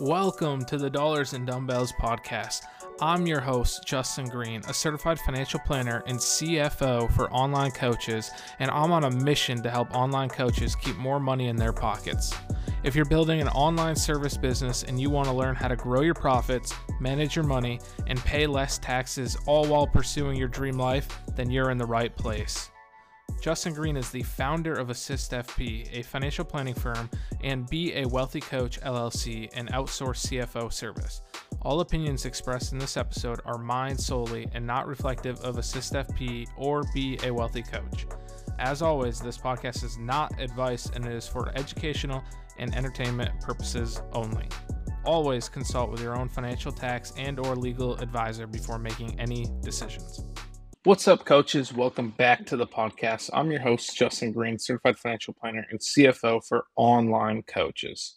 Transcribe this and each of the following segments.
Welcome to the Dollars and Dumbbells podcast. I'm your host, Justin Green, a certified financial planner and CFO for online coaches, and I'm on a mission to help online coaches keep more money in their pockets. If you're building an online service business and you want to learn how to grow your profits, manage your money, and pay less taxes all while pursuing your dream life, then you're in the right place. Justin Green is the founder of Assist FP, a financial planning firm, and Be a Wealthy Coach LLC, an outsourced CFO service. All opinions expressed in this episode are mine solely and not reflective of Assist FP or Be a Wealthy Coach. As always, this podcast is not advice and it is for educational and entertainment purposes only. Always consult with your own financial tax and or legal advisor before making any decisions. What's up, coaches? Welcome back to the podcast. I'm your host, Justin Green, certified financial planner and CFO for online coaches.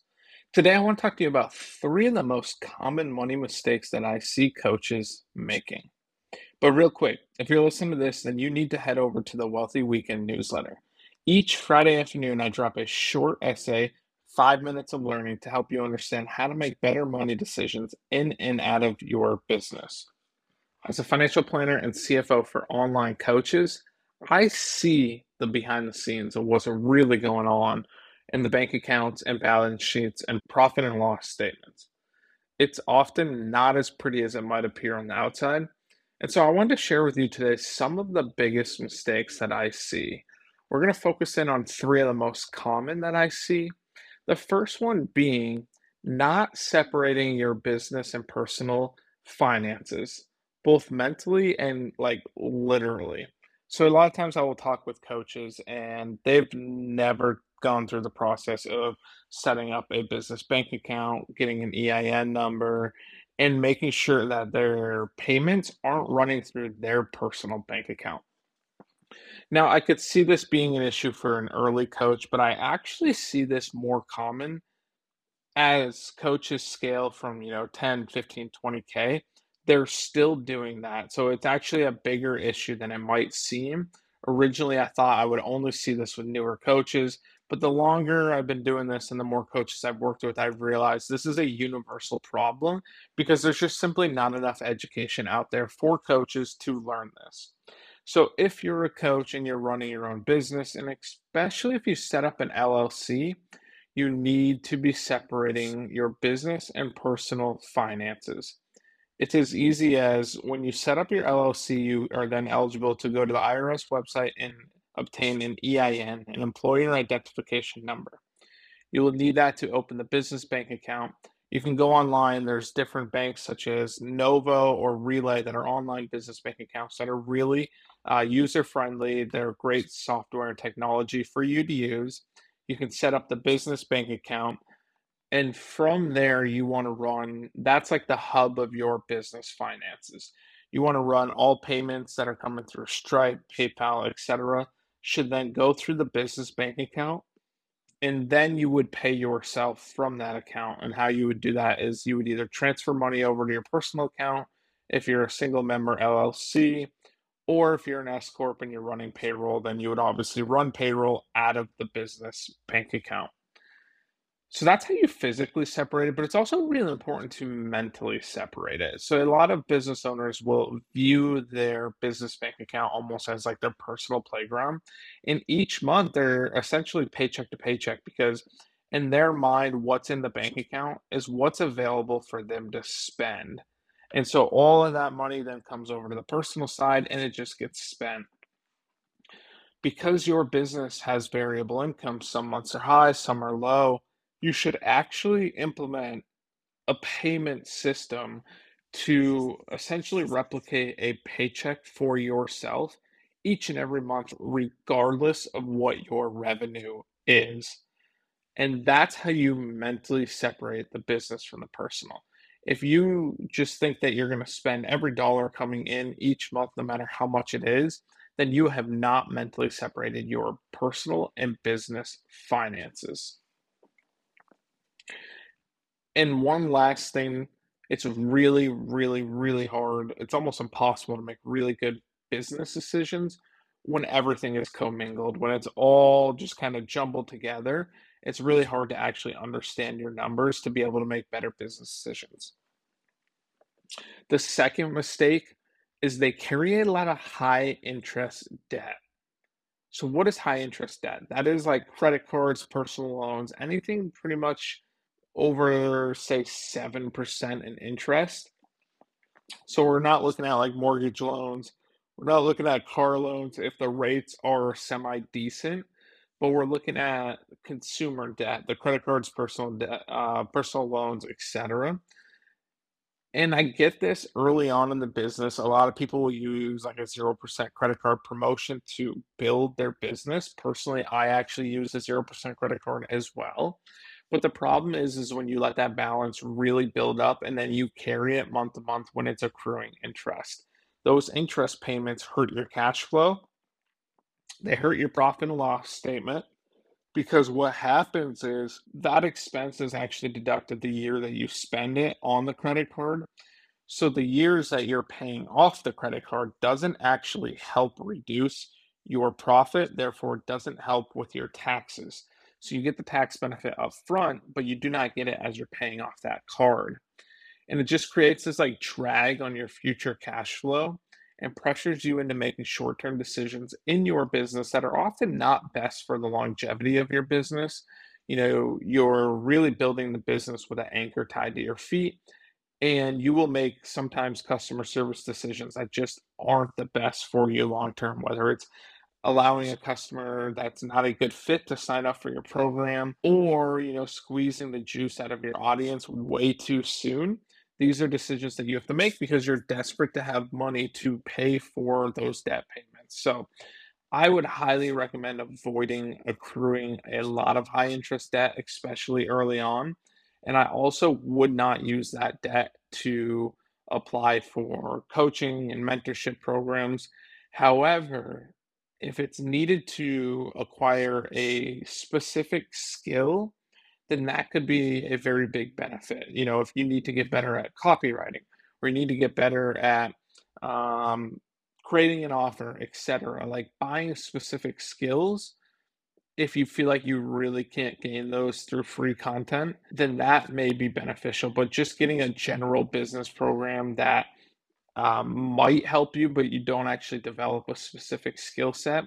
Today, I want to talk to you about three of the most common money mistakes that I see coaches making. But, real quick, if you're listening to this, then you need to head over to the Wealthy Weekend newsletter. Each Friday afternoon, I drop a short essay, five minutes of learning to help you understand how to make better money decisions in and out of your business. As a financial planner and CFO for online coaches, I see the behind the scenes of what's really going on in the bank accounts and balance sheets and profit and loss statements. It's often not as pretty as it might appear on the outside. And so I wanted to share with you today some of the biggest mistakes that I see. We're going to focus in on three of the most common that I see. The first one being not separating your business and personal finances both mentally and like literally. So a lot of times I will talk with coaches and they've never gone through the process of setting up a business bank account, getting an EIN number, and making sure that their payments aren't running through their personal bank account. Now, I could see this being an issue for an early coach, but I actually see this more common as coaches scale from, you know, 10, 15, 20K they're still doing that. So it's actually a bigger issue than it might seem. Originally, I thought I would only see this with newer coaches, but the longer I've been doing this and the more coaches I've worked with, I've realized this is a universal problem because there's just simply not enough education out there for coaches to learn this. So, if you're a coach and you're running your own business, and especially if you set up an LLC, you need to be separating your business and personal finances. It's as easy as when you set up your LLC, you are then eligible to go to the IRS website and obtain an EIN, an employer identification number. You will need that to open the business bank account. You can go online. There's different banks such as Novo or Relay that are online business bank accounts that are really uh, user friendly. They're great software and technology for you to use. You can set up the business bank account and from there you want to run that's like the hub of your business finances. You want to run all payments that are coming through stripe paypal etc should then go through the business bank account and then you would pay yourself from that account and how you would do that is you would either transfer money over to your personal account if you're a single member llc or if you're an S corp and you're running payroll then you would obviously run payroll out of the business bank account so that's how you physically separate it, but it's also really important to mentally separate it. So a lot of business owners will view their business bank account almost as like their personal playground. And each month they're essentially paycheck to paycheck because in their mind, what's in the bank account is what's available for them to spend. And so all of that money then comes over to the personal side and it just gets spent because your business has variable income, some months are high, some are low you should actually implement a payment system to essentially replicate a paycheck for yourself each and every month, regardless of what your revenue is. And that's how you mentally separate the business from the personal. If you just think that you're going to spend every dollar coming in each month, no matter how much it is, then you have not mentally separated your personal and business finances. And one last thing, it's really, really, really hard. It's almost impossible to make really good business decisions when everything is commingled, when it's all just kind of jumbled together. it's really hard to actually understand your numbers to be able to make better business decisions. The second mistake is they carry a lot of high interest debt. So, what is high interest debt? That is like credit cards, personal loans, anything pretty much over, say, 7% in interest. So, we're not looking at like mortgage loans. We're not looking at car loans if the rates are semi decent, but we're looking at consumer debt, the credit cards, personal debt, uh, personal loans, etc. And I get this early on in the business. A lot of people will use like a 0% credit card promotion to build their business. Personally, I actually use a 0% credit card as well. But the problem is is when you let that balance really build up and then you carry it month to month when it's accruing interest. Those interest payments hurt your cash flow. They hurt your profit and loss statement because what happens is that expense is actually deducted the year that you spend it on the credit card. So the years that you're paying off the credit card doesn't actually help reduce your profit, therefore it doesn't help with your taxes. So you get the tax benefit up front, but you do not get it as you're paying off that card. And it just creates this like drag on your future cash flow and pressures you into making short term decisions in your business that are often not best for the longevity of your business. You know, you're really building the business with an anchor tied to your feet, and you will make sometimes customer service decisions that just aren't the best for you long term, whether it's allowing a customer that's not a good fit to sign up for your program or you know squeezing the juice out of your audience way too soon these are decisions that you have to make because you're desperate to have money to pay for those debt payments. So I would highly recommend avoiding accruing a lot of high interest debt, especially early on. And I also would not use that debt to apply for coaching and mentorship programs. However, if it's needed to acquire a specific skill then that could be a very big benefit. You know, if you need to get better at copywriting or you need to get better at um, creating an offer, etc., like buying specific skills. If you feel like you really can't gain those through free content, then that may be beneficial. But just getting a general business program that um, might help you, but you don't actually develop a specific skill set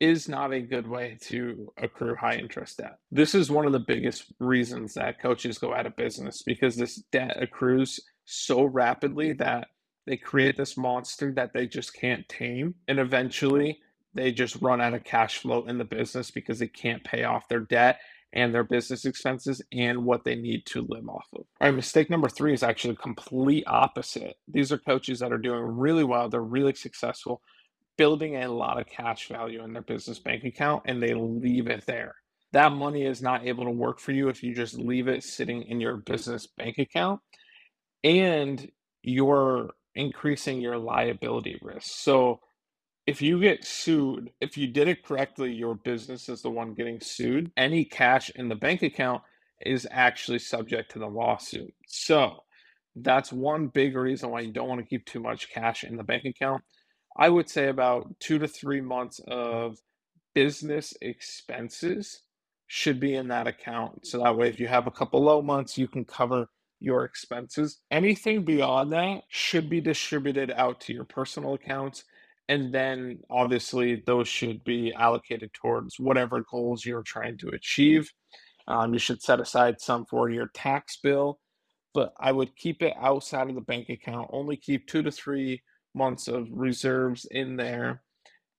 is not a good way to accrue high interest debt. This is one of the biggest reasons that coaches go out of business because this debt accrues so rapidly that they create this monster that they just can't tame. And eventually they just run out of cash flow in the business because they can't pay off their debt and their business expenses and what they need to live off of. All right, mistake number three is actually complete opposite. These are coaches that are doing really well, they're really successful, building a lot of cash value in their business bank account and they leave it there. That money is not able to work for you if you just leave it sitting in your business bank account and you're increasing your liability risk. So if you get sued, if you did it correctly, your business is the one getting sued. Any cash in the bank account is actually subject to the lawsuit. So that's one big reason why you don't want to keep too much cash in the bank account I would say about two to three months of business expenses should be in that account. So that way, if you have a couple low months, you can cover your expenses. Anything beyond that should be distributed out to your personal accounts. And then obviously, those should be allocated towards whatever goals you're trying to achieve. Um, you should set aside some for your tax bill, but I would keep it outside of the bank account. Only keep two to three months of reserves in there.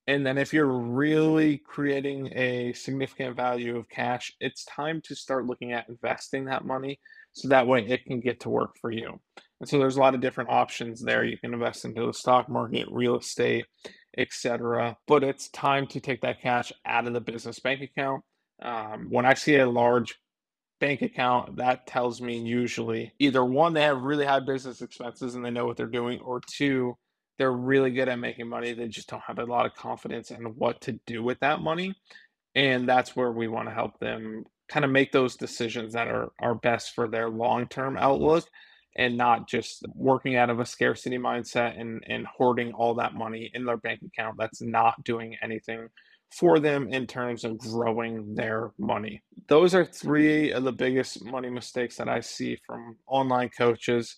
And then if you're really creating a significant value of cash, it's time to start looking at investing that money so that way it can get to work for you. And so there's a lot of different options there. You can invest into the stock market, real estate, etc. But it's time to take that cash out of the business bank account. Um, when I see a large bank account, that tells me usually either one, they have really high business expenses and they know what they're doing, or two, they're really good at making money. They just don't have a lot of confidence in what to do with that money. And that's where we want to help them kind of make those decisions that are, are best for their long term outlook and not just working out of a scarcity mindset and, and hoarding all that money in their bank account that's not doing anything for them in terms of growing their money. Those are three of the biggest money mistakes that I see from online coaches.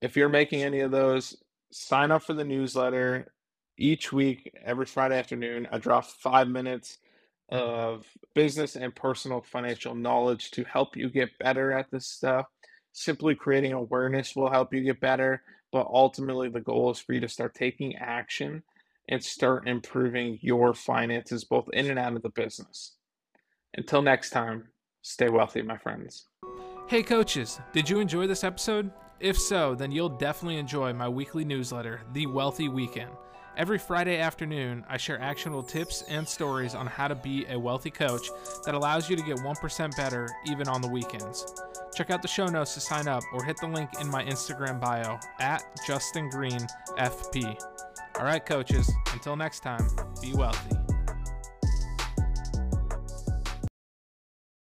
If you're making any of those, sign up for the newsletter. Each week, every Friday afternoon, I drop five minutes of business and personal financial knowledge to help you get better at this stuff. Simply creating awareness will help you get better, but ultimately, the goal is for you to start taking action and start improving your finances both in and out of the business. Until next time, stay wealthy, my friends. Hey, coaches, did you enjoy this episode? If so, then you'll definitely enjoy my weekly newsletter, The Wealthy Weekend. Every Friday afternoon, I share actionable tips and stories on how to be a wealthy coach that allows you to get 1% better even on the weekends. Check out the show notes to sign up or hit the link in my Instagram bio at Justin Green FP. All right, coaches, until next time, be wealthy.